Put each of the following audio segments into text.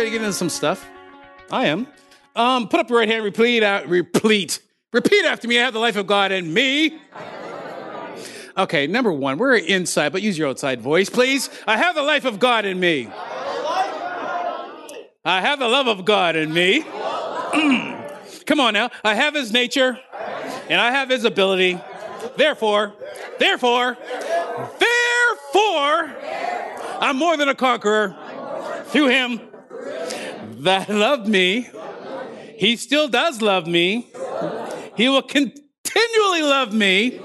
ready to get into some stuff? I am. Um, put up your right hand, repeat, out, repeat, repeat after me. I have the life of God in me. Okay, number one, we're inside, but use your outside voice, please. I have the life of God in me. I have the love of God in me. Come on now. I have his nature and I have his ability. Therefore, therefore, therefore, I'm more than a conqueror through him that loved me. He still does love me. He will continually love me.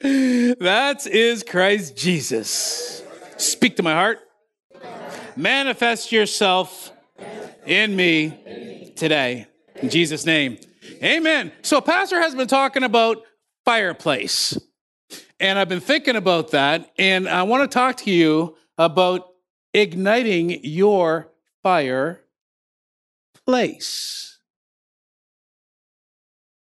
That is Christ Jesus. Speak to my heart. Manifest yourself in me today. In Jesus' name. Amen. So, Pastor has been talking about fireplace. And I've been thinking about that. And I want to talk to you about igniting your fire place.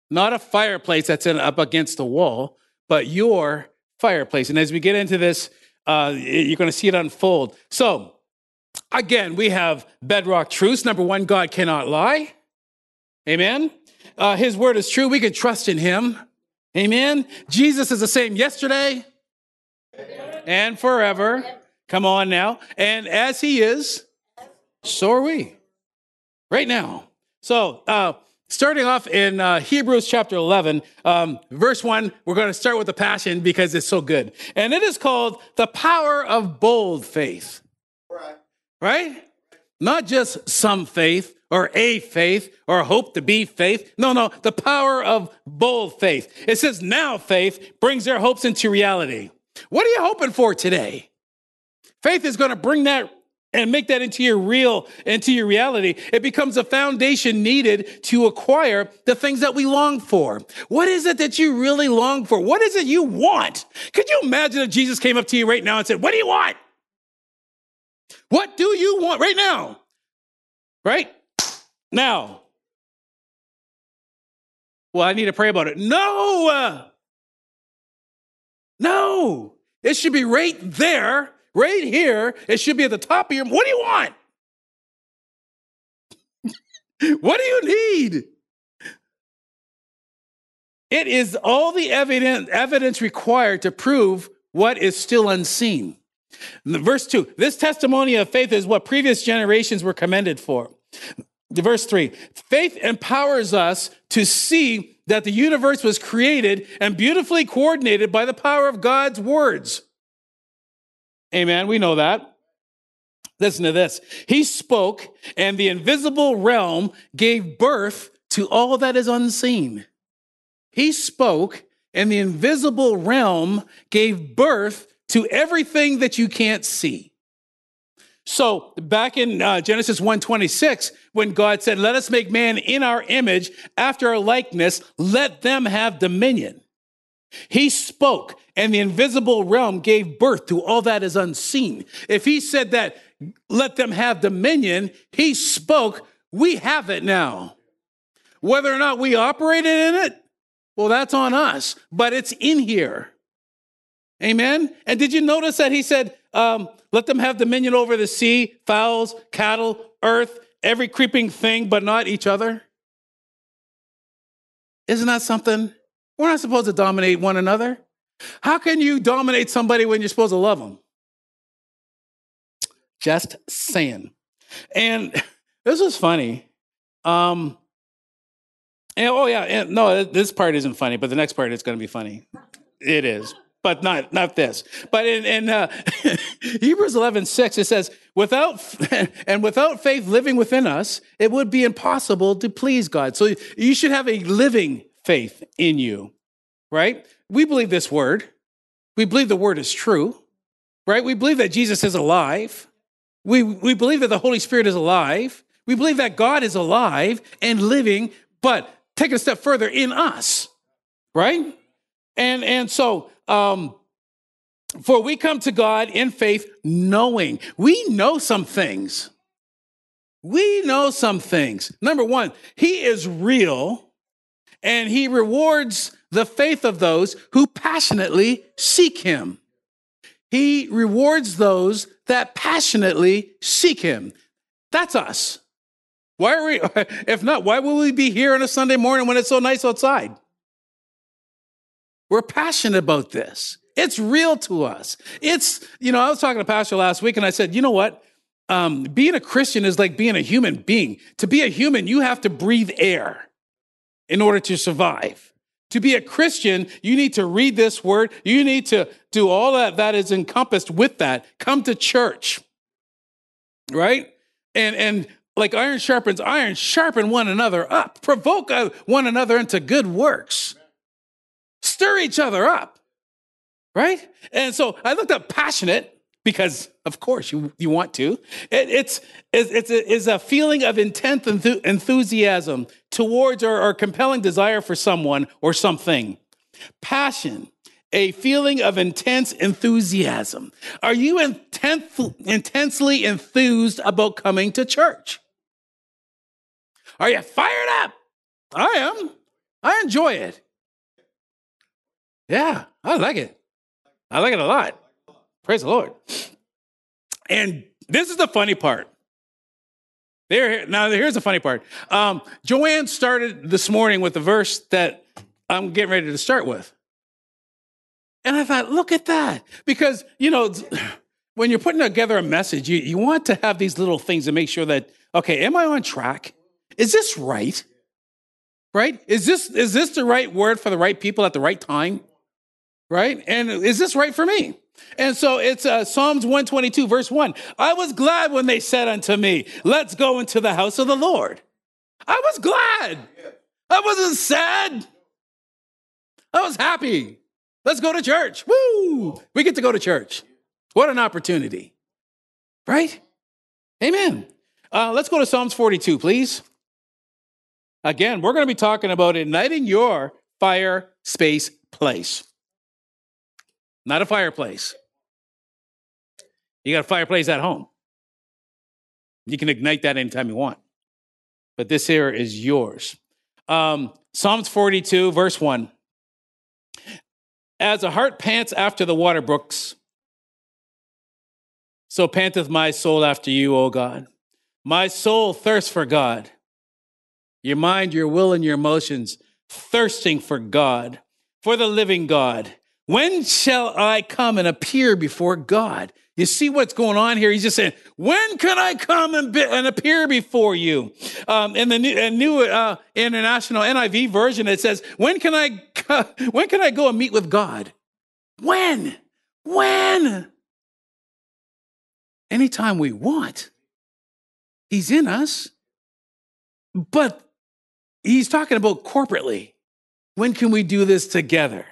Not a fireplace that's in, up against the wall, but your fireplace. And as we get into this, uh, you're going to see it unfold. So, again, we have bedrock truths. Number one, God cannot lie. Amen. Uh, his word is true. We can trust in him. Amen. Jesus is the same yesterday and forever. Come on now. And as he is, so are we right now. So, uh, starting off in uh, Hebrews chapter 11, um, verse 1, we're going to start with the passion because it's so good. And it is called the power of bold faith. Right. Right? Not just some faith or a faith or hope to be faith. No, no, the power of bold faith. It says now faith brings their hopes into reality. What are you hoping for today? Faith is going to bring that and make that into your real, into your reality, it becomes a foundation needed to acquire the things that we long for. What is it that you really long for? What is it you want? Could you imagine if Jesus came up to you right now and said, What do you want? What do you want right now? Right? Now. Well, I need to pray about it. No! Uh, no! It should be right there Right here, it should be at the top of your. What do you want? what do you need? It is all the evidence, evidence required to prove what is still unseen. Verse 2 This testimony of faith is what previous generations were commended for. Verse 3 Faith empowers us to see that the universe was created and beautifully coordinated by the power of God's words. Amen. We know that. Listen to this. He spoke, and the invisible realm gave birth to all that is unseen. He spoke, and the invisible realm gave birth to everything that you can't see. So back in uh, Genesis 1:26, when God said, "Let us make man in our image, after our likeness, let them have dominion." He spoke, and the invisible realm gave birth to all that is unseen. If he said that, let them have dominion, he spoke, we have it now. Whether or not we operated in it, well, that's on us, but it's in here. Amen. And did you notice that he said, um, let them have dominion over the sea, fowls, cattle, earth, every creeping thing, but not each other? Isn't that something? We're not supposed to dominate one another. How can you dominate somebody when you're supposed to love them? Just saying. And this was funny. Um, and, oh yeah, and, no, this part isn't funny, but the next part is going to be funny. It is, but not not this. But in, in uh, Hebrews 11, 6, it says, without and without faith living within us, it would be impossible to please God. So you should have a living faith in you, right? We believe this word. We believe the word is true, right? We believe that Jesus is alive. We, we believe that the Holy Spirit is alive. We believe that God is alive and living, but take it a step further in us, right? And, and so, um, for we come to God in faith, knowing we know some things. We know some things. Number one, He is real and he rewards the faith of those who passionately seek him. He rewards those that passionately seek him. That's us. Why are we, if not, why will we be here on a Sunday morning when it's so nice outside? We're passionate about this. It's real to us. It's, you know, I was talking to Pastor last week and I said, you know what? Um, being a Christian is like being a human being. To be a human, you have to breathe air in order to survive. To be a Christian, you need to read this word. You need to do all that that is encompassed with that. Come to church. Right? And and like iron sharpens iron, sharpen one another up. Provoke uh, one another into good works. Stir each other up. Right? And so I looked up passionate because of course you, you want to. It, it's, it's, a, it's a feeling of intense enthusiasm towards or, or compelling desire for someone or something. Passion, a feeling of intense enthusiasm. Are you intense, intensely enthused about coming to church? Are you fired up? I am. I enjoy it. Yeah, I like it. I like it a lot. Praise the Lord. And this is the funny part. There, now here's the funny part. Um, Joanne started this morning with the verse that I'm getting ready to start with. And I thought, look at that. Because, you know, when you're putting together a message, you, you want to have these little things to make sure that, okay, am I on track? Is this right? Right? Is this, is this the right word for the right people at the right time? Right? And is this right for me? And so it's uh, Psalms 122, verse 1. I was glad when they said unto me, Let's go into the house of the Lord. I was glad. I wasn't sad. I was happy. Let's go to church. Woo! We get to go to church. What an opportunity. Right? Amen. Uh, let's go to Psalms 42, please. Again, we're going to be talking about igniting your fire space place not a fireplace. You got a fireplace at home. You can ignite that anytime you want. But this here is yours. Um, Psalms 42, verse 1. As a hart pants after the water brooks, so panteth my soul after you, O God. My soul thirsts for God. Your mind, your will, and your emotions thirsting for God, for the living God. When shall I come and appear before God? You see what's going on here? He's just saying, when can I come and, be, and appear before you? Um, in the new, new uh, international NIV version, it says, when can I, when can I go and meet with God? When? When? Anytime we want. He's in us. But he's talking about corporately. When can we do this together?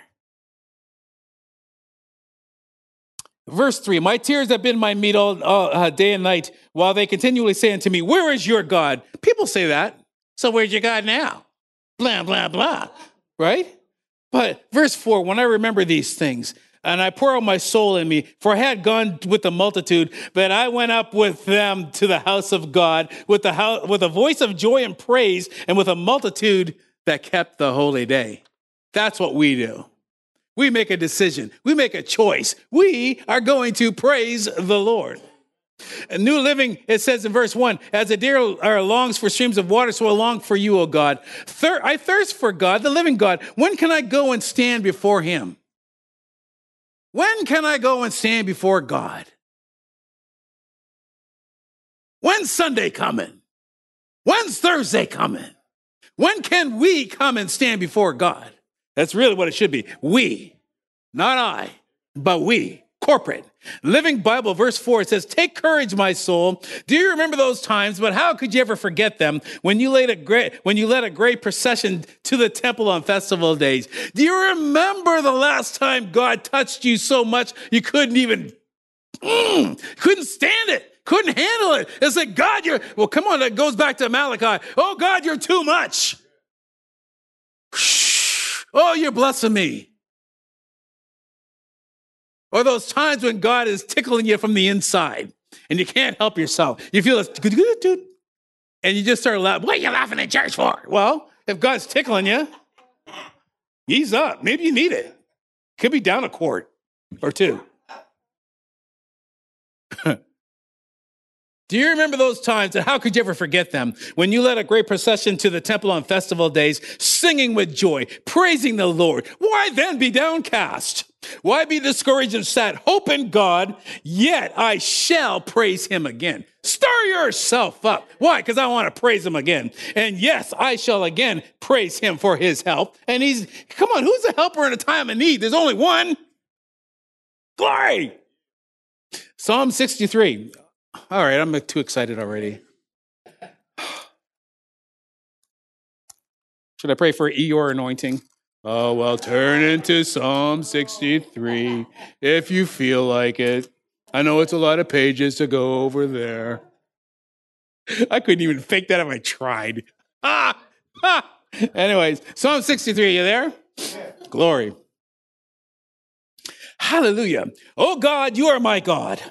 Verse 3 My tears have been my meat all, all uh, day and night, while they continually say unto me, Where is your God? People say that. So where's your God now? Blah, blah, blah. Right? But verse 4 When I remember these things, and I pour out my soul in me, for I had gone with the multitude, but I went up with them to the house of God with, the house, with a voice of joy and praise, and with a multitude that kept the holy day. That's what we do. We make a decision. We make a choice. We are going to praise the Lord. New Living, it says in verse 1 As a deer longs for streams of water, so I long for you, O God. Thir- I thirst for God, the living God. When can I go and stand before him? When can I go and stand before God? When's Sunday coming? When's Thursday coming? When can we come and stand before God? That's really what it should be. We, not I, but we, corporate. Living Bible, verse 4, it says, Take courage, my soul. Do you remember those times? But how could you ever forget them when you, laid a great, when you led a great procession to the temple on festival days? Do you remember the last time God touched you so much you couldn't even, mm, couldn't stand it? Couldn't handle it. It's like, God, you're, well, come on, that goes back to Malachi. Oh, God, you're too much. Oh, you're blessing me. Or those times when God is tickling you from the inside and you can't help yourself. You feel this, and you just start laughing. What are you laughing at church for? Well, if God's tickling you, ease up. Maybe you need it. Could be down a quart or two. Do you remember those times and how could you ever forget them? When you led a great procession to the temple on festival days, singing with joy, praising the Lord. Why then be downcast? Why be discouraged and sad? Hope in God, yet I shall praise him again. Stir yourself up. Why? Because I want to praise him again. And yes, I shall again praise him for his help. And he's, come on, who's a helper in a time of need? There's only one. Glory. Psalm 63. All right, I'm too excited already. Should I pray for Eeyore anointing? Oh, well, turn into Psalm 63 if you feel like it. I know it's a lot of pages to go over there. I couldn't even fake that if I tried. Ah! ah. Anyways, Psalm 63, you there? Glory. Hallelujah. Oh God, you are my God.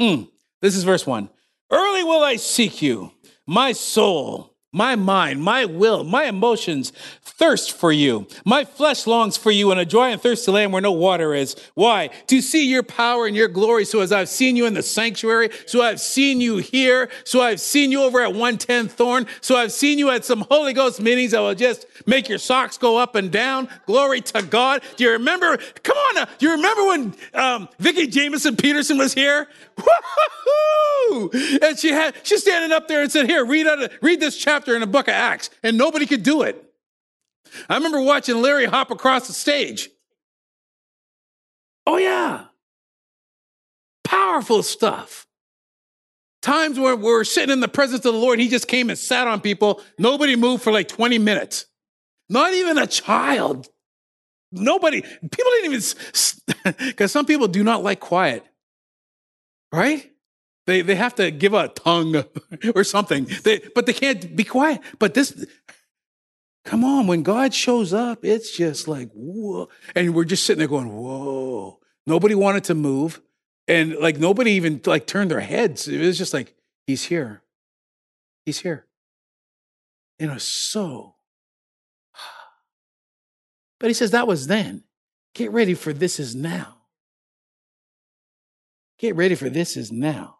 Mm. This is verse one. Early will I seek you. My soul, my mind, my will, my emotions thirst for you. My flesh longs for you in a dry and thirsty land where no water is. Why? To see your power and your glory. So as I've seen you in the sanctuary, so I've seen you here, so I've seen you over at 110 Thorn, so I've seen you at some Holy Ghost meetings that will just make your socks go up and down. Glory to God. Do you remember? Come on. Do you remember when um, Vicki Jamison Peterson was here? Woo-hoo! And she had she's standing up there and said, "Here, read out, read this chapter in the book of Acts," and nobody could do it. I remember watching Larry hop across the stage. Oh yeah, powerful stuff. Times where we're sitting in the presence of the Lord, He just came and sat on people. Nobody moved for like 20 minutes. Not even a child. Nobody, people didn't even, because some people do not like quiet, right? They, they have to give a tongue or something, they, but they can't be quiet. But this, come on, when God shows up, it's just like, whoa. And we're just sitting there going, whoa. Nobody wanted to move. And like nobody even like turned their heads. It was just like, he's here. He's here. You know, so but he says that was then. Get ready for this is now. Get ready for this is now.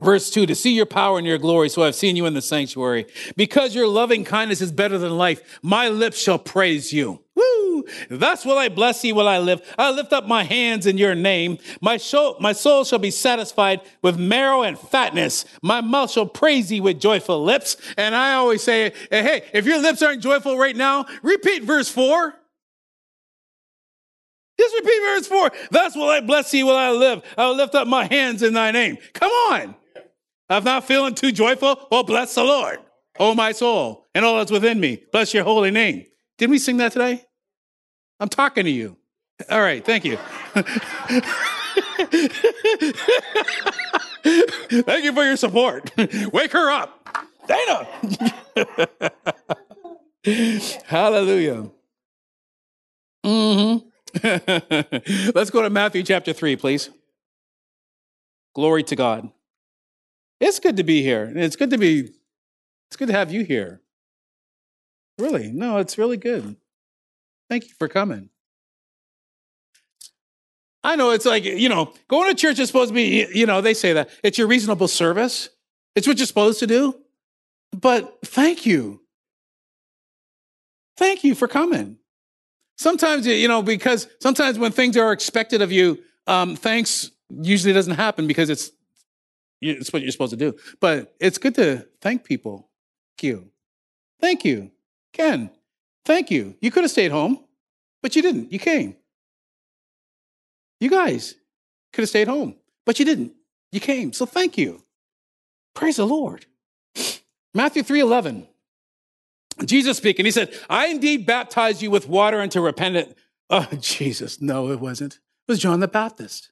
Verse 2 To see your power and your glory, so I've seen you in the sanctuary. Because your loving kindness is better than life, my lips shall praise you. Woo! Thus will I bless you while I live. I lift up my hands in your name. My soul, my soul shall be satisfied with marrow and fatness. My mouth shall praise thee with joyful lips. And I always say, hey, if your lips aren't joyful right now, repeat verse 4. Just repeat verse 4. Thus will I bless thee while I live. I will lift up my hands in thy name. Come on. I'm not feeling too joyful. Well, bless the Lord, oh my soul, and all that's within me. Bless your holy name. Didn't we sing that today? I'm talking to you. All right, thank you. thank you for your support. Wake her up. Dana. Hallelujah. Mm-hmm. Let's go to Matthew chapter 3, please. Glory to God. It's good to be here. It's good to be, it's good to have you here. Really, no, it's really good. Thank you for coming. I know it's like, you know, going to church is supposed to be, you know, they say that it's your reasonable service. It's what you're supposed to do. But thank you. Thank you for coming. Sometimes, you know, because sometimes when things are expected of you, um, thanks usually doesn't happen because it's it's what you're supposed to do. But it's good to thank people. Thank you. Thank you. Ken, thank you. You could have stayed home, but you didn't. You came. You guys could have stayed home, but you didn't. You came. So thank you. Praise the Lord. Matthew 3:11. Jesus speaking, he said, I indeed baptize you with water unto repentance. Oh, Jesus, no, it wasn't. It was John the Baptist.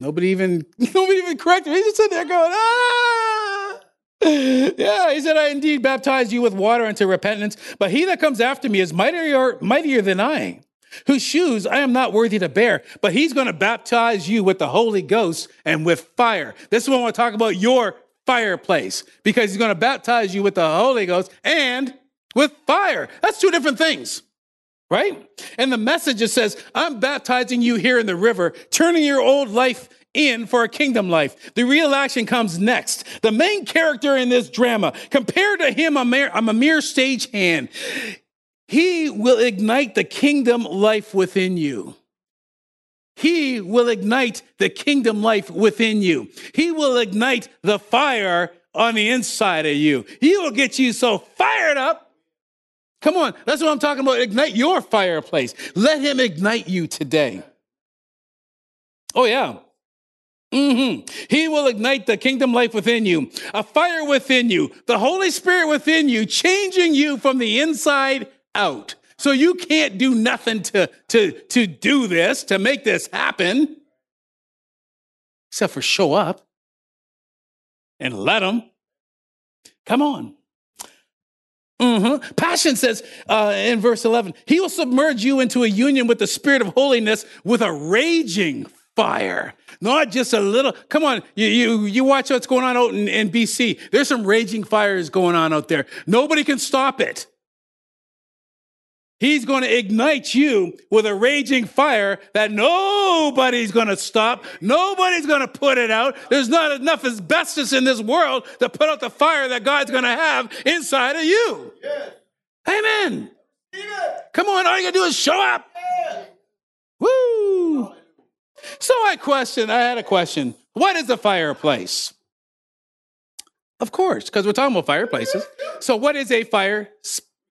Nobody even, nobody even corrected me. He just sitting there going, ah. Yeah, he said, I indeed baptize you with water unto repentance, but he that comes after me is mightier, mightier than I, whose shoes I am not worthy to bear, but he's going to baptize you with the Holy Ghost and with fire. This is what I want to talk about your fireplace, because he's going to baptize you with the Holy Ghost and with fire. That's two different things. Right? And the message just says, I'm baptizing you here in the river, turning your old life in for a kingdom life. The real action comes next. The main character in this drama, compared to him, I'm a mere stage hand. He will ignite the kingdom life within you. He will ignite the kingdom life within you. He will ignite the fire on the inside of you. He will get you so fired up. Come on, that's what I'm talking about. Ignite your fireplace. Let him ignite you today. Oh, yeah. Mm-hmm. He will ignite the kingdom life within you, a fire within you, the Holy Spirit within you, changing you from the inside out. So you can't do nothing to, to, to do this, to make this happen, except for show up and let him. Come on. Mm-hmm. Passion says uh, in verse 11, He will submerge you into a union with the Spirit of holiness with a raging fire. Not just a little. Come on, you, you, you watch what's going on out in, in BC. There's some raging fires going on out there. Nobody can stop it. He's going to ignite you with a raging fire that nobody's going to stop. Nobody's going to put it out. There's not enough asbestos in this world to put out the fire that God's going to have inside of you. Yes. Amen. Come on, all you got to do is show up. Yes. Woo. So I questioned, I had a question. What is a fireplace? Of course, because we're talking about fireplaces. So what is a fire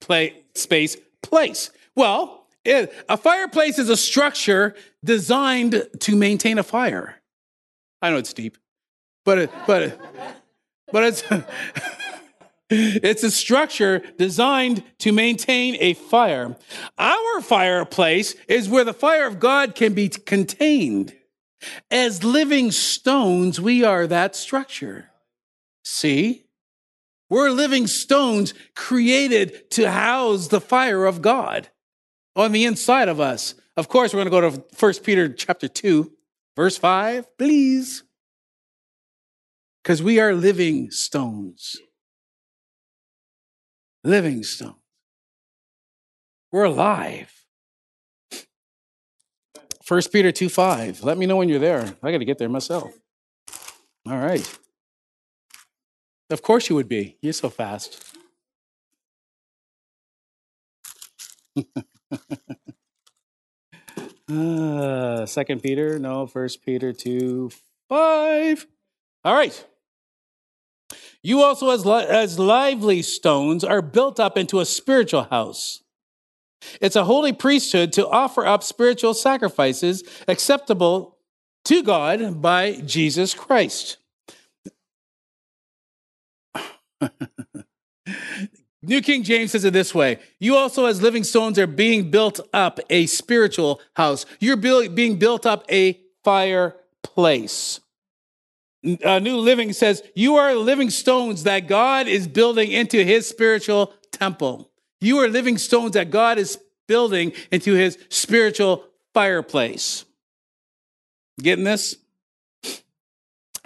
play space place? Well, it, a fireplace is a structure designed to maintain a fire. I know it's deep, but it, but but it's it's a structure designed to maintain a fire. Our fireplace is where the fire of God can be contained. As living stones, we are that structure. See? We're living stones created to house the fire of God on the inside of us. Of course, we're going to go to 1 Peter chapter 2, verse 5, please. Because we are living stones. Living stones. We're alive. 1 Peter 2 5. Let me know when you're there. I got to get there myself. All right. Of course you would be. You're so fast. uh, Second Peter, no. First Peter two five. All right. You also, as, li- as lively stones, are built up into a spiritual house. It's a holy priesthood to offer up spiritual sacrifices acceptable to God by Jesus Christ. New King James says it this way You also, as living stones, are being built up a spiritual house. You're being built up a fireplace. Uh, New Living says, You are living stones that God is building into his spiritual temple. You are living stones that God is building into his spiritual fireplace. Getting this?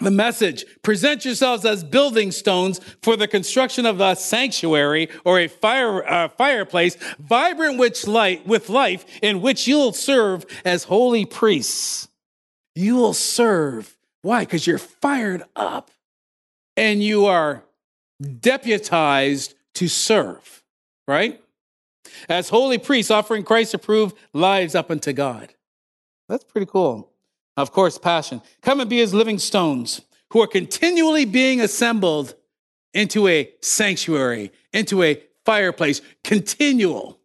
The message present yourselves as building stones for the construction of a sanctuary or a fire, uh, fireplace, vibrant with light, with life, in which you'll serve as holy priests. You will serve. Why? Because you're fired up and you are deputized to serve, right? As holy priests offering Christ approved lives up unto God. That's pretty cool. Of course, passion. Come and be as living stones who are continually being assembled into a sanctuary, into a fireplace, continual,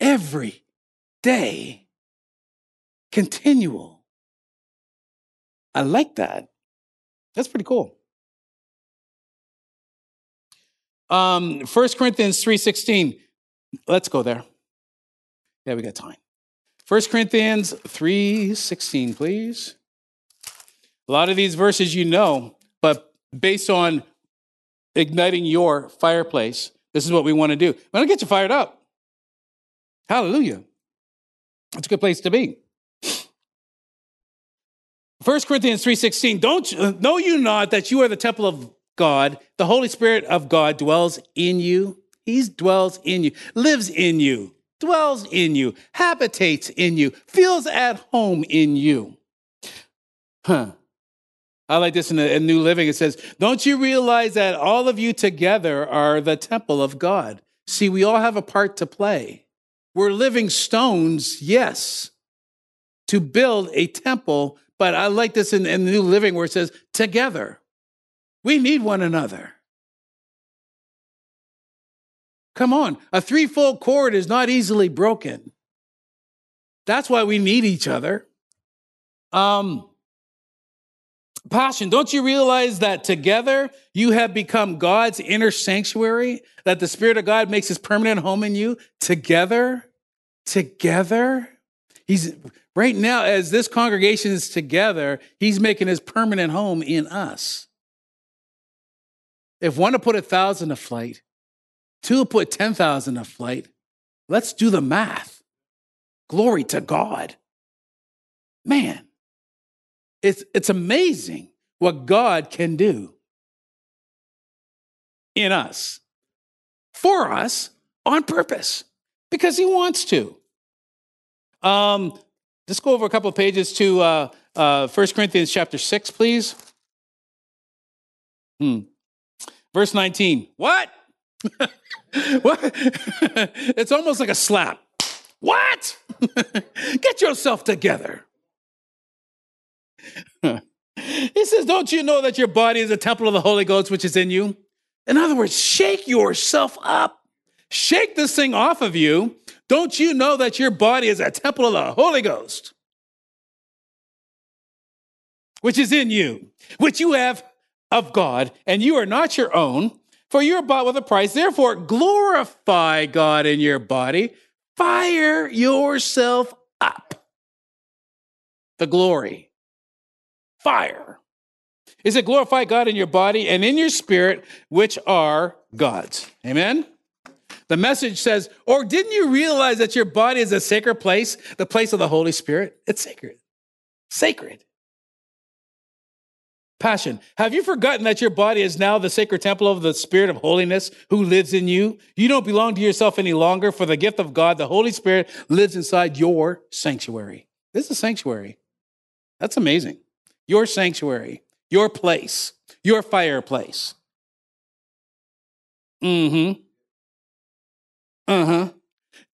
every day, continual. I like that. That's pretty cool. Um, 1 Corinthians 3.16. Let's go there. Yeah, we got time. 1 Corinthians 3:16, please. A lot of these verses you know, but based on igniting your fireplace, this is what we want to do. We want to get you fired up. Hallelujah. It's a good place to be. 1 Corinthians 3:16 Don't know you not that you are the temple of God the Holy Spirit of God dwells in you he dwells in you lives in you dwells in you, habitates in you, feels at home in you. Huh. I like this in the New Living. It says, Don't you realize that all of you together are the temple of God? See, we all have a part to play. We're living stones, yes, to build a temple. But I like this in, in the New Living where it says, together. We need one another. Come on, a threefold cord is not easily broken. That's why we need each other. Um, passion, don't you realize that together you have become God's inner sanctuary? That the Spirit of God makes his permanent home in you? Together? Together? He's right now, as this congregation is together, he's making his permanent home in us. If one to put a thousand to flight, two put 10,000 to flight, let's do the math. Glory to God. Man, it's, it's amazing what God can do in us, for us, on purpose, because He wants to. Um, let's go over a couple of pages to uh, uh, 1 Corinthians chapter 6, please. Hmm. Verse 19. What? what? it's almost like a slap. What? Get yourself together. he says, Don't you know that your body is a temple of the Holy Ghost which is in you? In other words, shake yourself up. Shake this thing off of you. Don't you know that your body is a temple of the Holy Ghost, which is in you, which you have of God, and you are not your own, for you are bought with a price. Therefore, glorify God in your body. Fire yourself up. The glory fire is it glorify God in your body and in your spirit, which are God's. Amen? The message says, or didn't you realize that your body is a sacred place, the place of the Holy Spirit? It's sacred. Sacred. Passion. Have you forgotten that your body is now the sacred temple of the Spirit of holiness who lives in you? You don't belong to yourself any longer, for the gift of God, the Holy Spirit, lives inside your sanctuary. This is a sanctuary. That's amazing your sanctuary, your place, your fireplace. Mm hmm. Uh huh.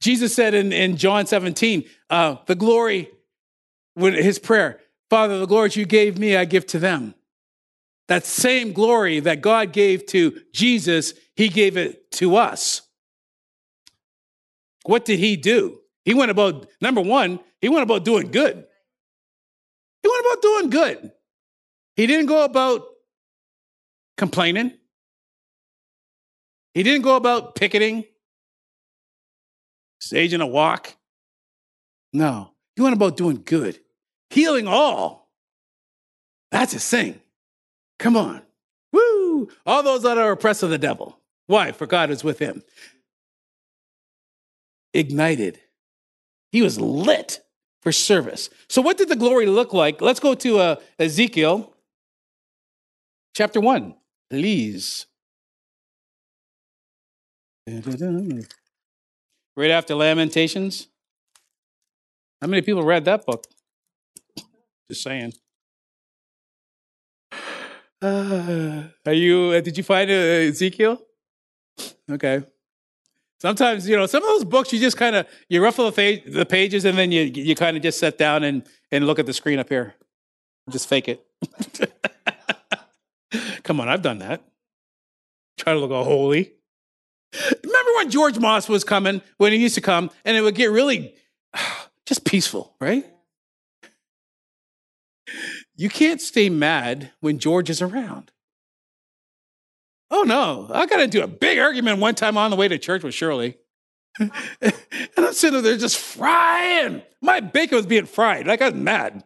Jesus said in, in John 17, uh, the glory, his prayer, Father, the glory you gave me, I give to them. That same glory that God gave to Jesus, he gave it to us. What did he do? He went about, number one, he went about doing good. He went about doing good. He didn't go about complaining. He didn't go about picketing, staging a walk. No, he went about doing good, healing all. That's his thing. Come on. Woo! All those that are oppressed of the devil. Why? For God is with him. Ignited. He was lit for service. So, what did the glory look like? Let's go to uh, Ezekiel chapter 1, please. Right after Lamentations. How many people read that book? Just saying. Uh, are you? Uh, did you find uh, Ezekiel? Okay. Sometimes, you know, some of those books you just kind of you ruffle the, the, pages and then you you kind of just sit down and and look at the screen up here. Just fake it. Come on, I've done that. Try to look all holy. Remember when George Moss was coming, when he used to come, and it would get really just peaceful, right? You can't stay mad when George is around. Oh no, I got into a big argument one time on the way to church with Shirley. and I'm sitting there just frying. My bacon was being fried. Like I was mad.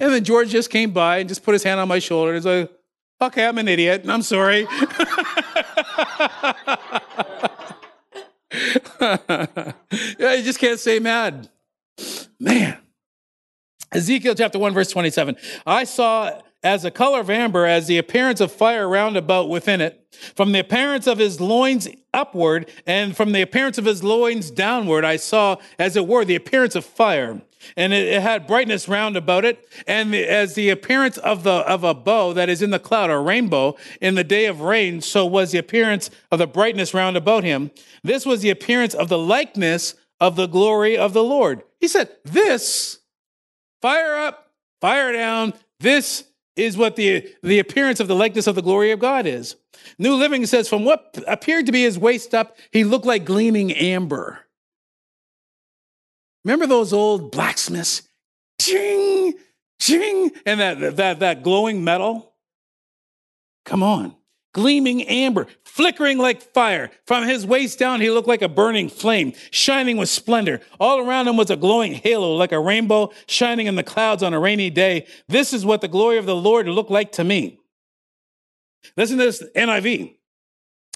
And then George just came by and just put his hand on my shoulder and was like, okay, I'm an idiot. and I'm sorry. you just can't stay mad. Man. Ezekiel chapter 1, verse 27. I saw as the color of amber, as the appearance of fire round about within it. From the appearance of his loins upward, and from the appearance of his loins downward, I saw, as it were, the appearance of fire. And it, it had brightness round about it, and the, as the appearance of the of a bow that is in the cloud, a rainbow, in the day of rain, so was the appearance of the brightness round about him. This was the appearance of the likeness of the glory of the Lord. He said, This, fire up, fire down, this is what the, the appearance of the likeness of the glory of God is. New Living says, from what appeared to be his waist up, he looked like gleaming amber. Remember those old blacksmiths? Ching, ching, and that, that, that glowing metal? Come on gleaming amber, flickering like fire. From his waist down, he looked like a burning flame, shining with splendor. All around him was a glowing halo, like a rainbow shining in the clouds on a rainy day. This is what the glory of the Lord looked like to me. Listen to this NIV.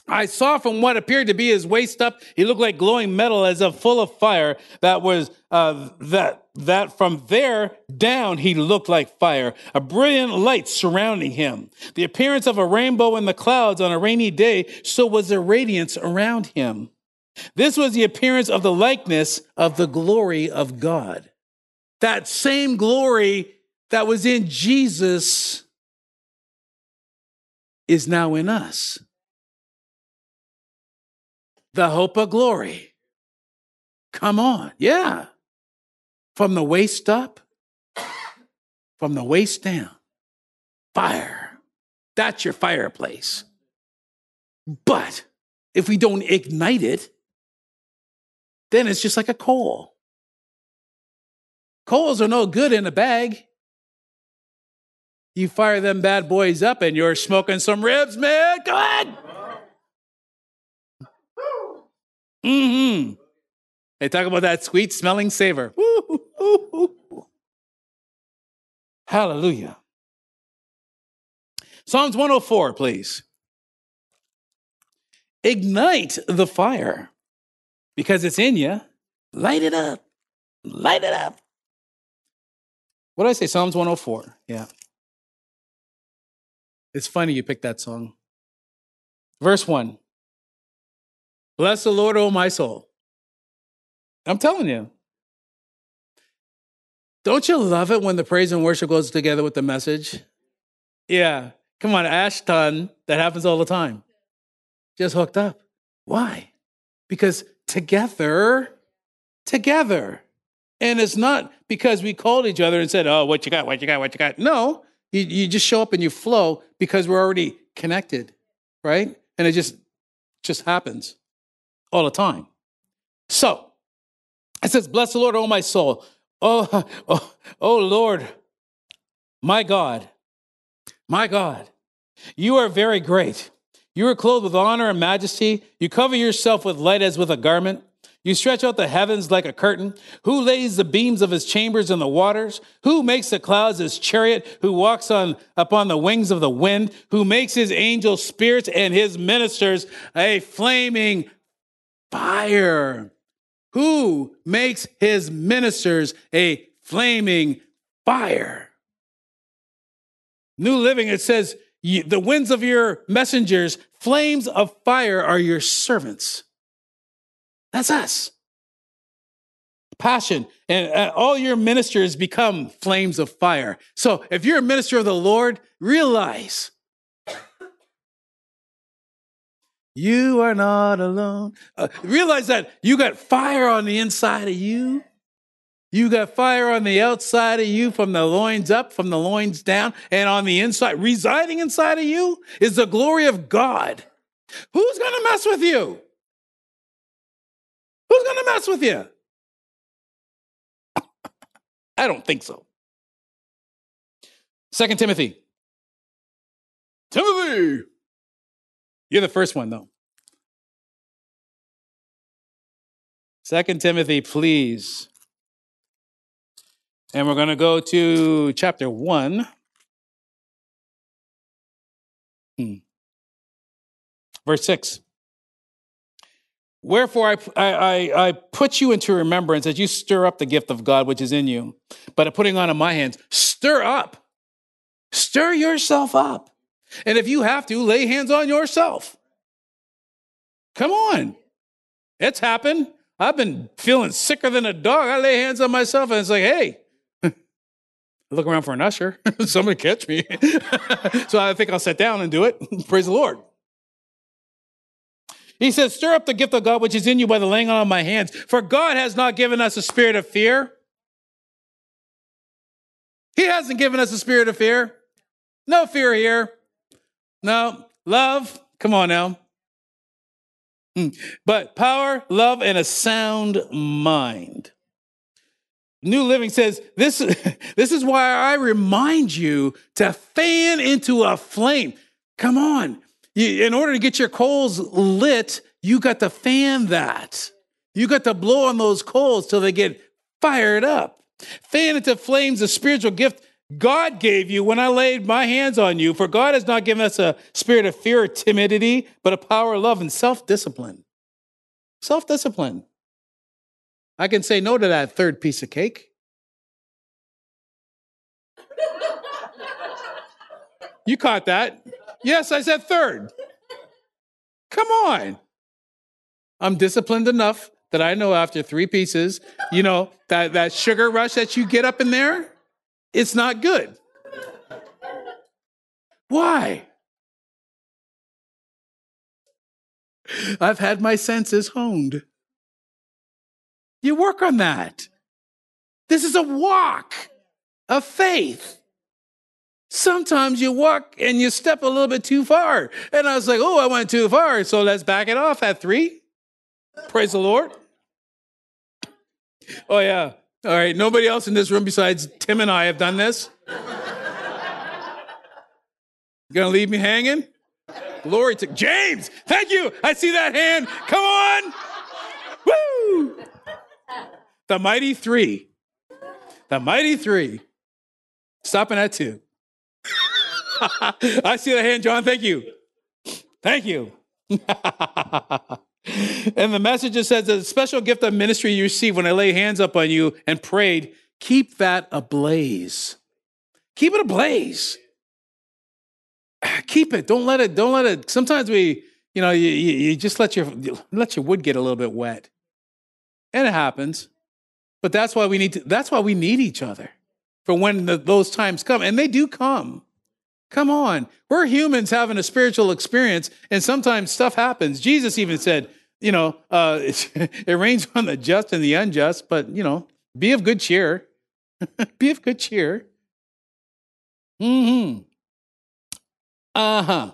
I saw from what appeared to be his waist up, he looked like glowing metal as if full of fire. That was uh, that that from there down he looked like fire, a brilliant light surrounding him. The appearance of a rainbow in the clouds on a rainy day, so was the radiance around him. This was the appearance of the likeness of the glory of God. That same glory that was in Jesus is now in us the hope of glory. Come on. Yeah. From the waist up, from the waist down, fire. That's your fireplace. But if we don't ignite it, then it's just like a coal. Coals are no good in a bag. You fire them bad boys up and you're smoking some ribs, man. Go ahead. Mm-hmm. They talk about that sweet smelling savor. Hallelujah. Psalms 104, please. Ignite the fire because it's in you. Light it up. Light it up. What did I say? Psalms 104. Yeah. It's funny you picked that song. Verse 1 Bless the Lord, O my soul. I'm telling you. Don't you love it when the praise and worship goes together with the message? Yeah. Come on, Ashton, that happens all the time. Just hooked up. Why? Because together, together. And it's not because we called each other and said, Oh, what you got, what you got, what you got. No, you, you just show up and you flow because we're already connected, right? And it just just happens all the time. So it says, Bless the Lord, O my soul. Oh, oh, oh Lord, my God, my God, you are very great. You are clothed with honor and majesty. You cover yourself with light as with a garment. You stretch out the heavens like a curtain. Who lays the beams of his chambers in the waters? Who makes the clouds his chariot? Who walks on upon the wings of the wind? Who makes his angels spirits and his ministers a flaming fire. Who makes his ministers a flaming fire? New Living, it says, the winds of your messengers, flames of fire are your servants. That's us. Passion. And all your ministers become flames of fire. So if you're a minister of the Lord, realize You are not alone. Uh, realize that you got fire on the inside of you. You got fire on the outside of you from the loins up, from the loins down, and on the inside, residing inside of you is the glory of God. Who's going to mess with you? Who's going to mess with you? I don't think so. Second Timothy. Timothy, you're the first one, though. Second Timothy, please. And we're going to go to chapter 1. Hmm. Verse 6. Wherefore I, I, I put you into remembrance as you stir up the gift of God which is in you, but putting on of my hands. Stir up Stir yourself up. And if you have to, lay hands on yourself. Come on. It's happened. I've been feeling sicker than a dog. I lay hands on myself and it's like, hey, I look around for an usher. Somebody catch me. so I think I'll sit down and do it. Praise the Lord. He says, Stir up the gift of God which is in you by the laying on of my hands. For God has not given us a spirit of fear. He hasn't given us a spirit of fear. No fear here. No. Love. Come on now. Hmm. But power, love, and a sound mind. New Living says, this, this is why I remind you to fan into a flame. Come on. You, in order to get your coals lit, you got to fan that. You got to blow on those coals till they get fired up. Fan into flames the spiritual gift God gave you when I laid my hands on you. For God has not given us a spirit of fear or timidity, but a power of love and self discipline. Self discipline. I can say no to that third piece of cake. You caught that. Yes, I said third. Come on. I'm disciplined enough that I know after three pieces, you know, that, that sugar rush that you get up in there, it's not good. Why? I've had my senses honed. You work on that. This is a walk of faith. Sometimes you walk and you step a little bit too far. And I was like, oh, I went too far. So let's back it off at three. Praise the Lord. Oh, yeah. All right. Nobody else in this room besides Tim and I have done this. You gonna leave me hanging? Glory to James. Thank you. I see that hand. Come on. Woo. The mighty three. The mighty three. Stopping at two. I see the hand, John. Thank you. Thank you. and the message says the special gift of ministry you receive when I lay hands up on you and prayed, keep that ablaze. Keep it ablaze. Keep it. Don't let it, don't let it. Sometimes we, you know, you, you just let your let your wood get a little bit wet. And it happens. But that's why we need to, that's why we need each other for when the, those times come. And they do come. Come on. We're humans having a spiritual experience, and sometimes stuff happens. Jesus even said, you know, uh, it rains on the just and the unjust, but, you know, be of good cheer. be of good cheer. Mm hmm. Uh huh.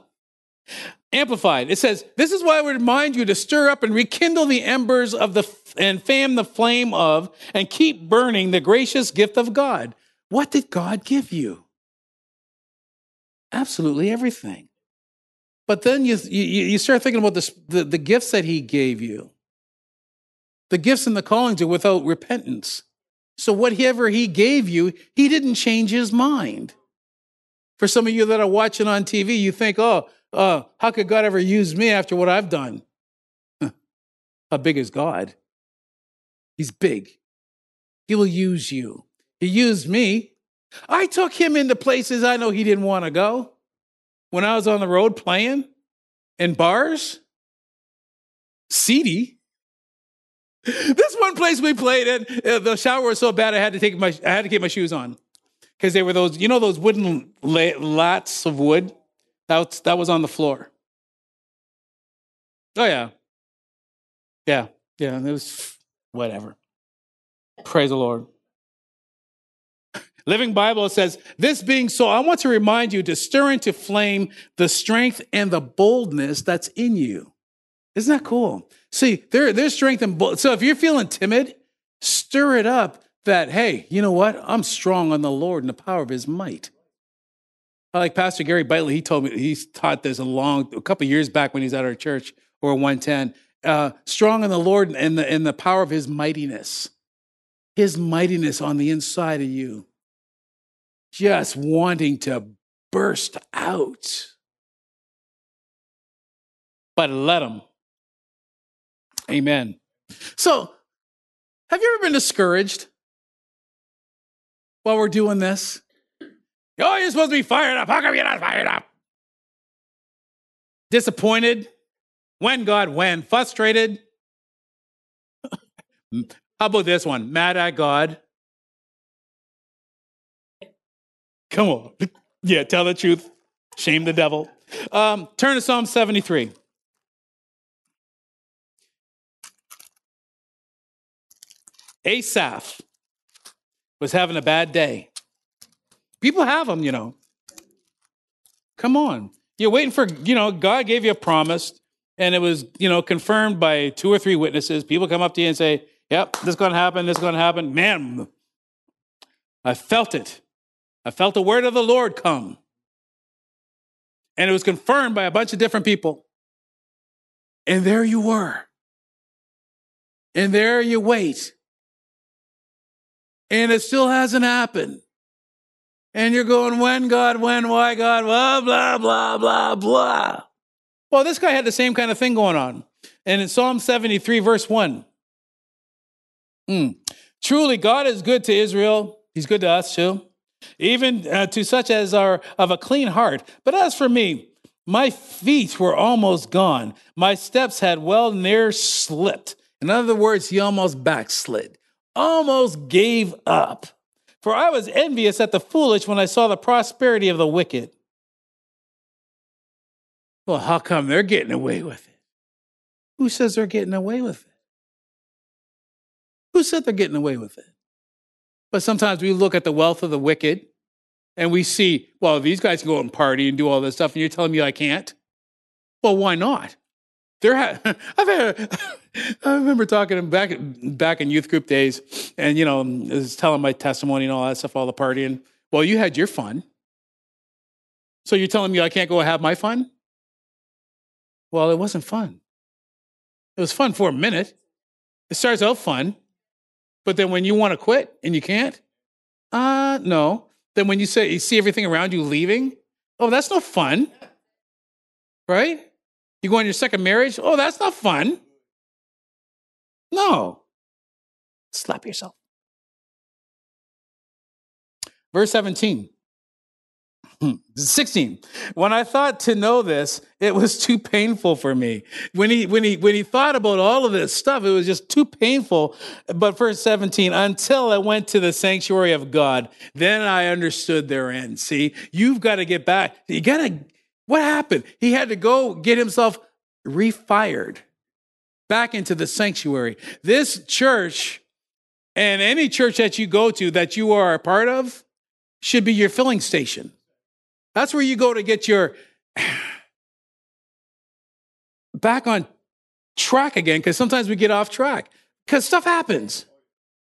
Amplified. It says, This is why I would remind you to stir up and rekindle the embers of the and fan the flame of and keep burning the gracious gift of God. What did God give you? Absolutely everything. But then you, you, you start thinking about this, the, the gifts that he gave you. The gifts and the callings are without repentance. So whatever he gave you, he didn't change his mind. For some of you that are watching on TV, you think, oh, uh, how could God ever use me after what I've done? how big is God? He's big. He will use you. He used me. I took him into places I know he didn't want to go. When I was on the road playing in bars, seedy. This one place we played in, uh, the shower was so bad I had to take my I had to keep my shoes on because they were those you know those wooden lats of wood that that was on the floor. Oh yeah, yeah, yeah. It was whatever. Praise the Lord. Living Bible says, This being so, I want to remind you to stir into flame the strength and the boldness that's in you. Isn't that cool? See, there, there's strength and bold. So if you're feeling timid, stir it up that, hey, you know what? I'm strong on the Lord and the power of his might. I like Pastor Gary Bitley, he told me, he taught this a long, a couple years back when he's at our church or 110. Uh, strong in the Lord and the, and the power of his mightiness. His mightiness on the inside of you just wanting to burst out. But let them. Amen. So, have you ever been discouraged while we're doing this? Oh, you're supposed to be fired up. How come you're not fired up? Disappointed. When, God, when? Frustrated. How about this one? Mad at God. Come on. Yeah, tell the truth. Shame the devil. Um, turn to Psalm 73. Asaph was having a bad day. People have them, you know. Come on. You're waiting for, you know, God gave you a promise and it was, you know, confirmed by two or three witnesses. People come up to you and say, yep, this is going to happen, this is going to happen. Man, I felt it. I felt the word of the Lord come. And it was confirmed by a bunch of different people. And there you were. And there you wait. And it still hasn't happened. And you're going, when God, when, why God, blah, blah, blah, blah, blah. Well, this guy had the same kind of thing going on. And in Psalm 73, verse 1, hmm. truly God is good to Israel. He's good to us too, even uh, to such as are of a clean heart. But as for me, my feet were almost gone. My steps had well near slipped. In other words, he almost backslid, almost gave up. For I was envious at the foolish when I saw the prosperity of the wicked. Well, how come they're getting away with it? Who says they're getting away with it? Who said they're getting away with it? But sometimes we look at the wealth of the wicked and we see, well, these guys can go out and party and do all this stuff, and you're telling me I can't? Well, why not? There, ha- I've had, I remember talking back back in youth group days, and you know, I was telling my testimony and all that stuff, all the partying. Well, you had your fun, so you're telling me I can't go have my fun? Well, it wasn't fun. It was fun for a minute. It starts out fun, but then when you want to quit and you can't, uh, no. Then when you say you see everything around you leaving, oh, that's no fun, right? You go on your second marriage, oh, that's not fun. No. Slap yourself. Verse 17. 16 when i thought to know this it was too painful for me. When he when he when he thought about all of this stuff it was just too painful. But verse 17 until i went to the sanctuary of god then i understood their end. See you've got to get back. You got to what happened? He had to go get himself refired back into the sanctuary. This church and any church that you go to that you are a part of should be your filling station. That's where you go to get your back on track again because sometimes we get off track because stuff happens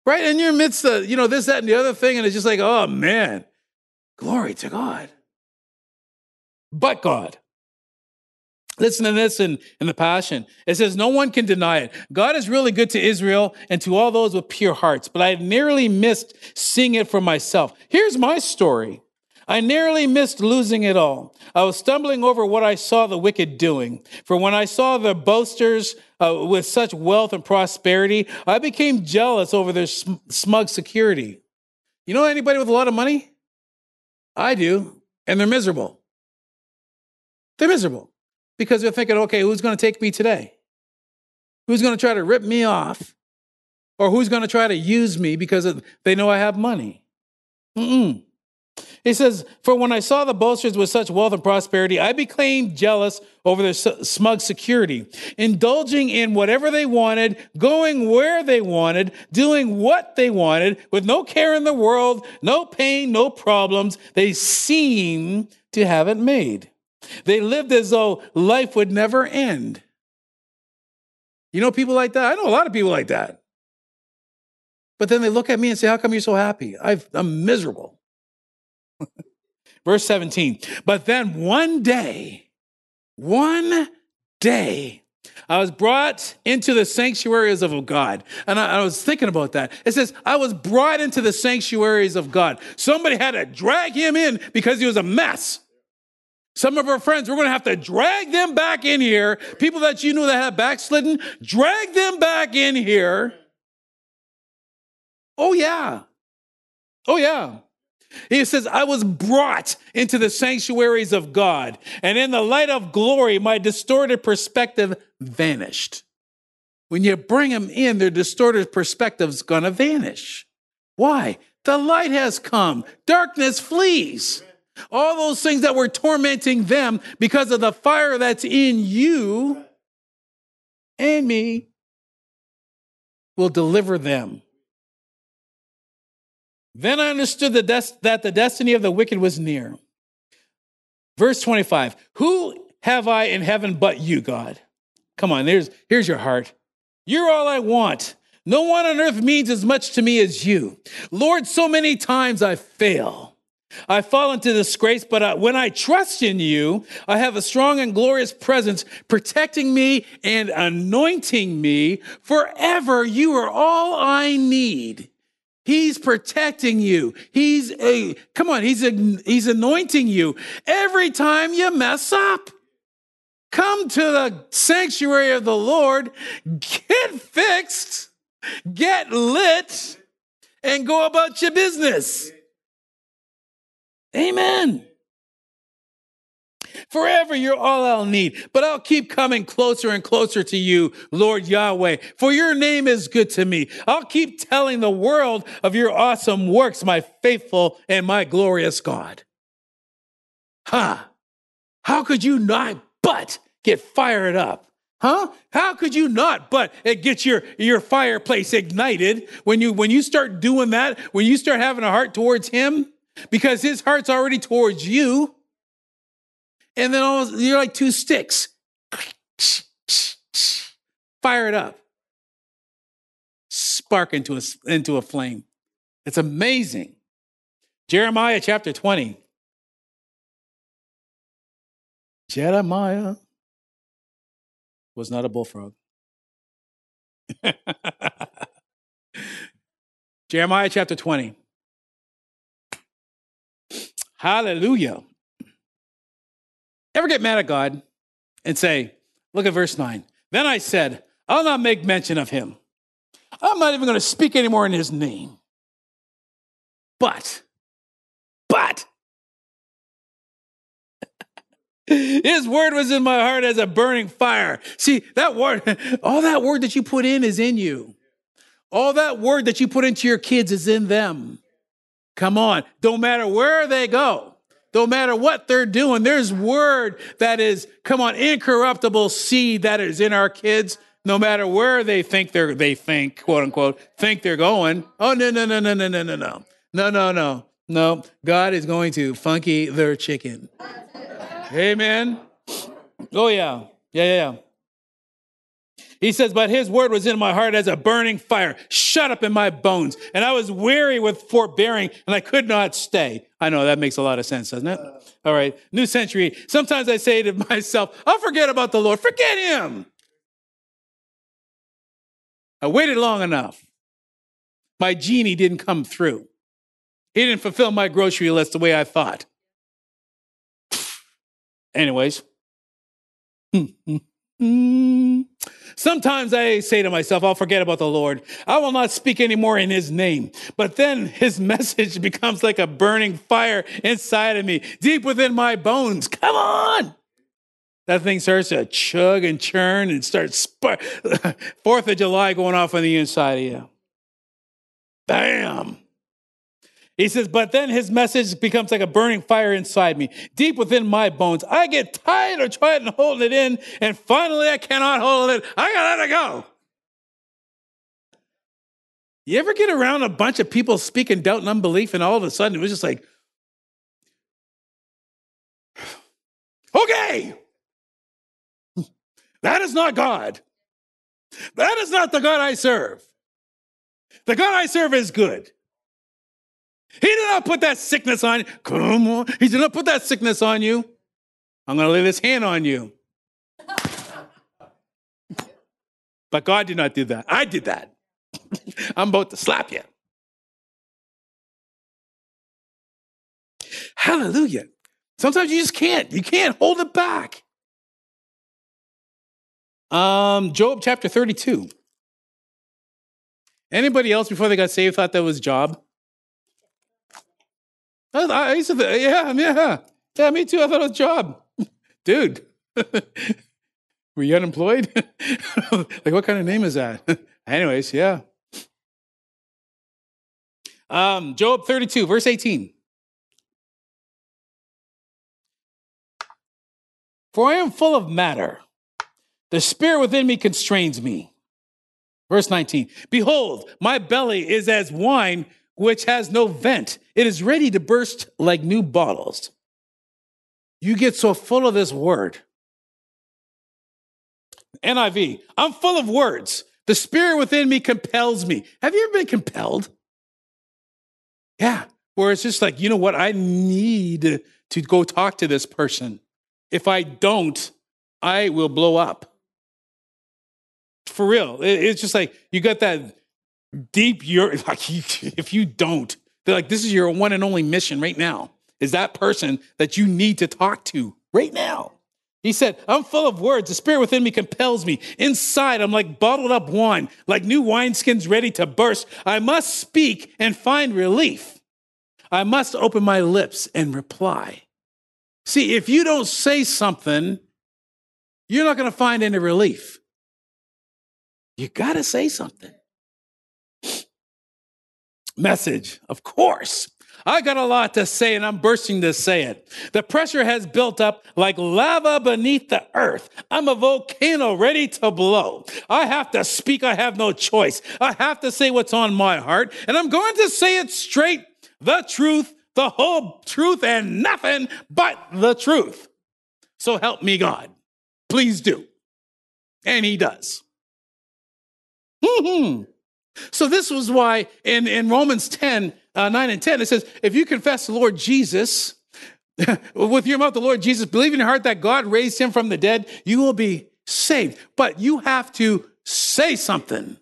right and you're amidst the uh, you know this that and the other thing and it's just like oh man glory to god but god Listen to this in, in the Passion. It says, No one can deny it. God is really good to Israel and to all those with pure hearts, but I nearly missed seeing it for myself. Here's my story. I nearly missed losing it all. I was stumbling over what I saw the wicked doing. For when I saw the boasters uh, with such wealth and prosperity, I became jealous over their sm- smug security. You know anybody with a lot of money? I do, and they're miserable. They're miserable because they're thinking, okay, who's going to take me today? Who's going to try to rip me off? Or who's going to try to use me because they know I have money? Mm-mm. He says, For when I saw the boasters with such wealth and prosperity, I became jealous over their smug security, indulging in whatever they wanted, going where they wanted, doing what they wanted, with no care in the world, no pain, no problems. They seem to have it made. They lived as though life would never end. You know people like that? I know a lot of people like that. But then they look at me and say, How come you're so happy? i am miserable. Verse 17. But then one day, one day, I was brought into the sanctuaries of God. And I, I, was thinking about that. It says, I was brought into the sanctuaries of God. Somebody had to drag him in because he was a mess. Some of our friends, we're going to have to drag them back in here. People that you knew that had backslidden, drag them back in here. Oh, yeah. Oh, yeah. He says, I was brought into the sanctuaries of God, and in the light of glory, my distorted perspective vanished. When you bring them in, their distorted perspective's gonna vanish. Why? The light has come, darkness flees. All those things that were tormenting them because of the fire that's in you and me will deliver them. Then I understood the des- that the destiny of the wicked was near. Verse 25 Who have I in heaven but you, God? Come on, here's, here's your heart. You're all I want. No one on earth means as much to me as you. Lord, so many times I fail. I fall into disgrace, but I, when I trust in you, I have a strong and glorious presence protecting me and anointing me forever. You are all I need. He's protecting you. He's a, come on, he's a, he's anointing you every time you mess up. Come to the sanctuary of the Lord, get fixed, get lit, and go about your business. Amen. Forever you're all I'll need, but I'll keep coming closer and closer to you, Lord Yahweh, for your name is good to me. I'll keep telling the world of your awesome works, my faithful and my glorious God. Huh? How could you not but get fired up? Huh? How could you not but get your, your fireplace ignited when you, when you start doing that, when you start having a heart towards him? Because his heart's already towards you and then all, you're like two sticks. Fire it up. Spark into a, into a flame. It's amazing. Jeremiah chapter 20. Jeremiah was not a bullfrog. Jeremiah chapter 20. Hallelujah. Ever get mad at God and say, look at verse 9. Then I said, I'll not make mention of him. I'm not even going to speak anymore in his name. But, but, his word was in my heart as a burning fire. See, that word, all that word that you put in is in you. All that word that you put into your kids is in them. Come on. Don't matter where they go. No matter what they're doing, there's word that is, come on, incorruptible seed that is in our kids, no matter where they think they're, they think, quote unquote, think they're going. Oh, no, no, no, no, no, no, no, no. No, no, no. No, God is going to funky their chicken. Amen. Oh, yeah. Yeah, yeah, yeah. He says, But his word was in my heart as a burning fire, shut up in my bones. And I was weary with forbearing, and I could not stay. I know that makes a lot of sense, doesn't it? All right. New century. Sometimes I say to myself, I'll forget about the Lord. Forget him. I waited long enough. My genie didn't come through. He didn't fulfill my grocery list the way I thought. Anyways. Sometimes I say to myself, I'll forget about the Lord. I will not speak anymore in his name. But then his message becomes like a burning fire inside of me, deep within my bones. Come on. That thing starts to chug and churn and starts spark. Fourth of July going off on the inside of you. Bam. He says, but then his message becomes like a burning fire inside me, deep within my bones. I get tired of trying to hold it in, and finally I cannot hold it. I gotta let it go. You ever get around a bunch of people speaking doubt and unbelief, and all of a sudden it was just like, okay, that is not God. That is not the God I serve. The God I serve is good. He did not put that sickness on you. Come on. He did not put that sickness on you. I'm going to lay this hand on you. but God did not do that. I did that. I'm about to slap you. Hallelujah. Sometimes you just can't. You can't hold it back. Um, Job chapter 32. Anybody else before they got saved thought that was Job? I, used to think, yeah, yeah. Yeah, me too. I thought it was a job. Dude, were you unemployed? like, what kind of name is that? Anyways, yeah. Um, Job 32, verse 18. For I am full of matter. The spirit within me constrains me. Verse 19. Behold, my belly is as wine which has no vent. It is ready to burst like new bottles. You get so full of this word. NIV, I'm full of words. The spirit within me compels me. Have you ever been compelled? Yeah, where it's just like, you know what? I need to go talk to this person. If I don't, I will blow up. For real. It's just like you got that deep, you're like, if you don't, they're like, this is your one and only mission right now, is that person that you need to talk to right now. He said, I'm full of words. The spirit within me compels me. Inside, I'm like bottled up wine, like new wineskins ready to burst. I must speak and find relief. I must open my lips and reply. See, if you don't say something, you're not going to find any relief. You got to say something. Message, of course. I got a lot to say and I'm bursting to say it. The pressure has built up like lava beneath the earth. I'm a volcano ready to blow. I have to speak. I have no choice. I have to say what's on my heart and I'm going to say it straight. The truth, the whole truth and nothing but the truth. So help me God. Please do. And he does. Hmm, hmm. So this was why in, in Romans 10, uh, 9 and 10, it says, if you confess the Lord Jesus, with your mouth, the Lord Jesus, believe in your heart that God raised him from the dead, you will be saved. But you have to say something.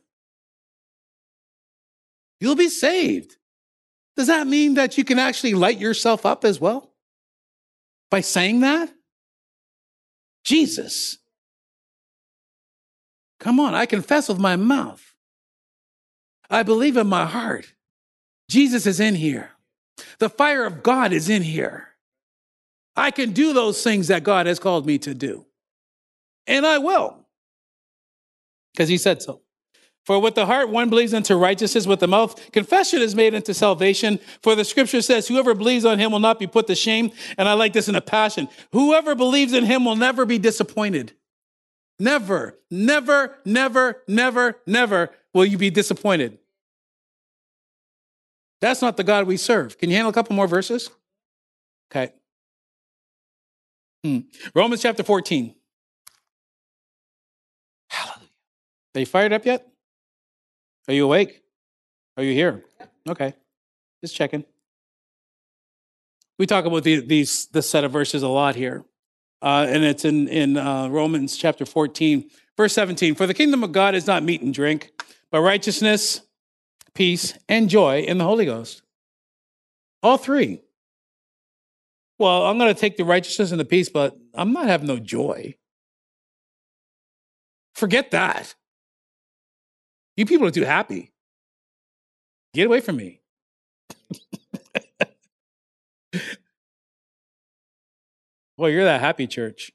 You'll be saved. Does that mean that you can actually light yourself up as well? By saying that? Jesus. Come on, I confess with my mouth. I believe in my heart. Jesus is in here. The fire of God is in here. I can do those things that God has called me to do. And I will. Because he said so. For with the heart one believes unto righteousness, with the mouth confession is made unto salvation. For the scripture says, whoever believes on him will not be put to shame. And I like this in a passion. Whoever believes in him will never be disappointed. Never, never, never, never, never will you be disappointed. That's not the God we serve. Can you handle a couple more verses? Okay. Hmm. Romans chapter 14. Hallelujah. Are you fired up yet? Are you awake? Are you here? Okay. Just checking. We talk about the, these this set of verses a lot here. Uh, and it's in, in uh, Romans chapter 14, verse 17. For the kingdom of God is not meat and drink, but righteousness, peace, and joy in the Holy Ghost. All three. Well, I'm going to take the righteousness and the peace, but I'm not having no joy. Forget that. You people are too happy. Get away from me. Well, you're that happy church.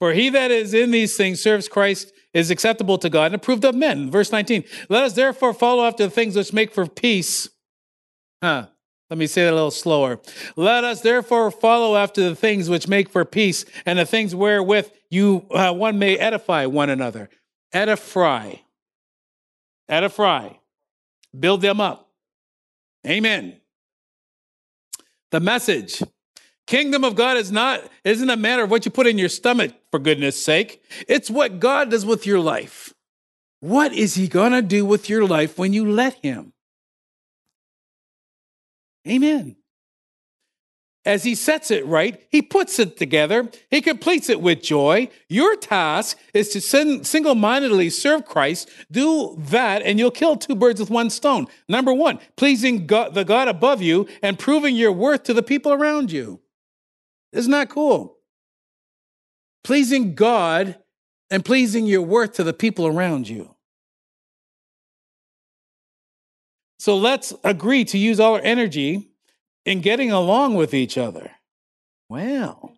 For he that is in these things serves Christ is acceptable to God and approved of men. Verse 19. Let us therefore follow after the things which make for peace. Huh. Let me say that a little slower. Let us therefore follow after the things which make for peace and the things wherewith you uh, one may edify one another. Edify. Edify. Build them up. Amen. The message. Kingdom of God is not, isn't a matter of what you put in your stomach, for goodness sake. It's what God does with your life. What is he going to do with your life when you let him? Amen. As he sets it right, he puts it together, he completes it with joy. Your task is to single mindedly serve Christ. Do that, and you'll kill two birds with one stone. Number one, pleasing God, the God above you and proving your worth to the people around you. Isn't that cool? Pleasing God and pleasing your worth to the people around you. So let's agree to use all our energy in getting along with each other. Well,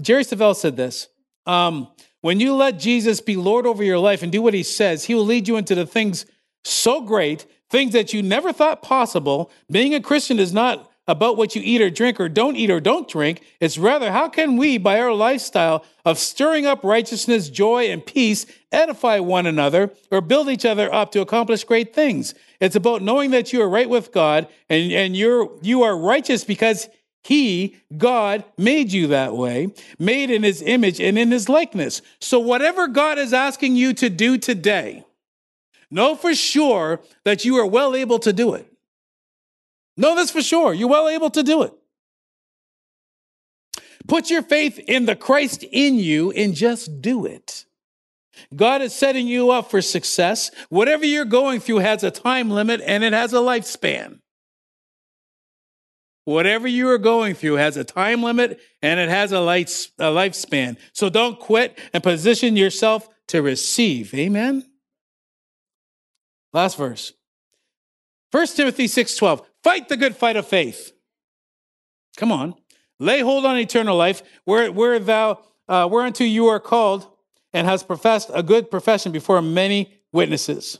Jerry Savelle said this. Um, when you let Jesus be Lord over your life and do what he says, he will lead you into the things so great, things that you never thought possible. Being a Christian is not about what you eat or drink or don't eat or don't drink. It's rather how can we, by our lifestyle of stirring up righteousness, joy, and peace, edify one another or build each other up to accomplish great things. It's about knowing that you are right with God and, and you're, you are righteous because he, God, made you that way, made in his image and in his likeness. So whatever God is asking you to do today, know for sure that you are well able to do it. Know this for sure. You're well able to do it. Put your faith in the Christ in you and just do it. God is setting you up for success. Whatever you're going through has a time limit and it has a lifespan. Whatever you are going through has a time limit and it has a, life, a lifespan. So don't quit and position yourself to receive. Amen. Last verse. 1 Timothy 6:12. Fight the good fight of faith. Come on. Lay hold on eternal life, where, where thou, uh, whereunto you are called and has professed a good profession before many witnesses.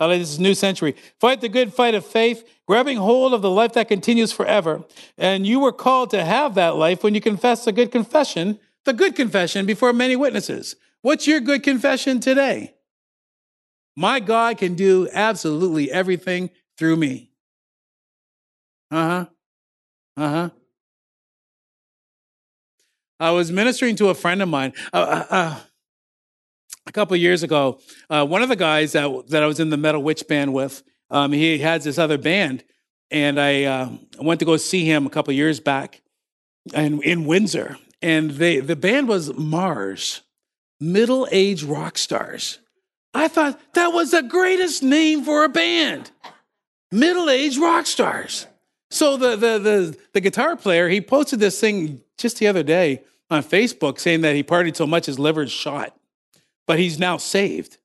Like this new century. Fight the good fight of faith, grabbing hold of the life that continues forever. And you were called to have that life when you confess the good confession, the good confession before many witnesses. What's your good confession today? My God can do absolutely everything through me. Uh huh. Uh huh. I was ministering to a friend of mine uh, uh, uh a couple years ago. Uh, one of the guys that that I was in the Metal Witch band with, um, he has this other band, and I uh, went to go see him a couple years back, and in Windsor, and they the band was Mars, middle aged rock stars. I thought that was the greatest name for a band, middle aged rock stars. So the, the, the, the guitar player, he posted this thing just the other day on Facebook saying that he partied so much his liver's shot, but he's now saved.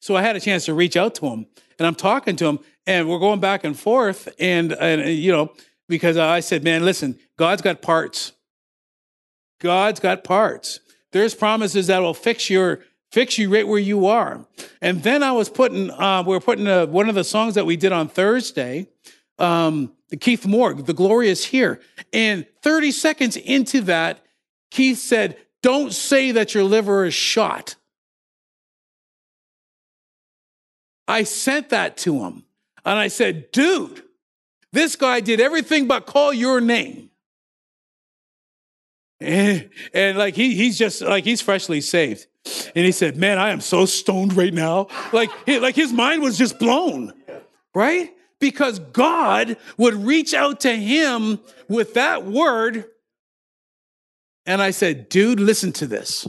So I had a chance to reach out to him and I'm talking to him and we're going back and forth. And, and you know, because I said, man, listen, God's got parts. God's got parts. There's promises that will fix your, fix you right where you are. And then I was putting, uh, we are putting a, one of the songs that we did on Thursday. Um, Keith Moore, The Glory is Here. And 30 seconds into that, Keith said, Don't say that your liver is shot. I sent that to him. And I said, Dude, this guy did everything but call your name. And, and like he, he's just like he's freshly saved. And he said, Man, I am so stoned right now. Like, like his mind was just blown. Right? Because God would reach out to him with that word. And I said, dude, listen to this.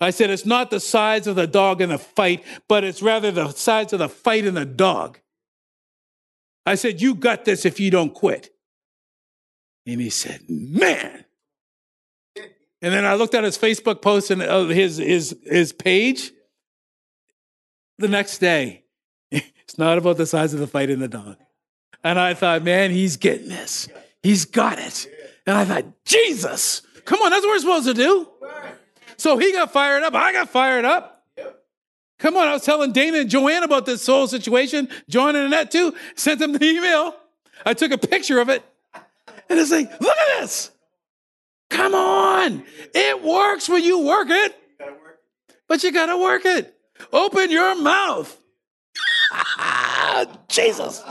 I said, it's not the size of the dog in the fight, but it's rather the size of the fight in the dog. I said, you got this if you don't quit. And he said, man. And then I looked at his Facebook post and uh, his, his, his page. The next day, it's not about the size of the fight in the dog. And I thought, man, he's getting this. He's got it. And I thought, Jesus, come on, that's what we're supposed to do. So he got fired up. I got fired up. Come on, I was telling Dana and Joanne about this soul situation. John and Annette too. Sent them the email. I took a picture of it. And it's like, look at this. Come on. It works when you work it. But you got to work it. Open your mouth. Jesus.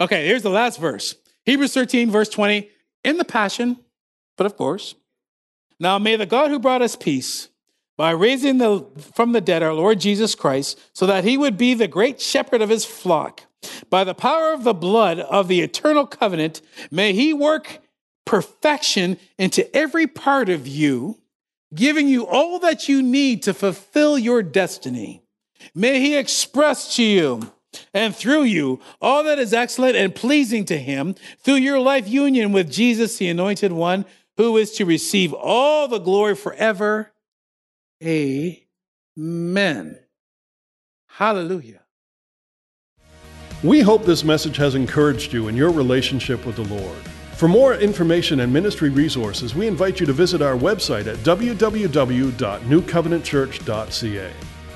Okay, here's the last verse Hebrews 13, verse 20, in the Passion, but of course. Now may the God who brought us peace by raising the, from the dead our Lord Jesus Christ, so that he would be the great shepherd of his flock, by the power of the blood of the eternal covenant, may he work perfection into every part of you, giving you all that you need to fulfill your destiny. May he express to you and through you all that is excellent and pleasing to him through your life union with Jesus, the anointed one, who is to receive all the glory forever. Amen. Hallelujah. We hope this message has encouraged you in your relationship with the Lord. For more information and ministry resources, we invite you to visit our website at www.newcovenantchurch.ca.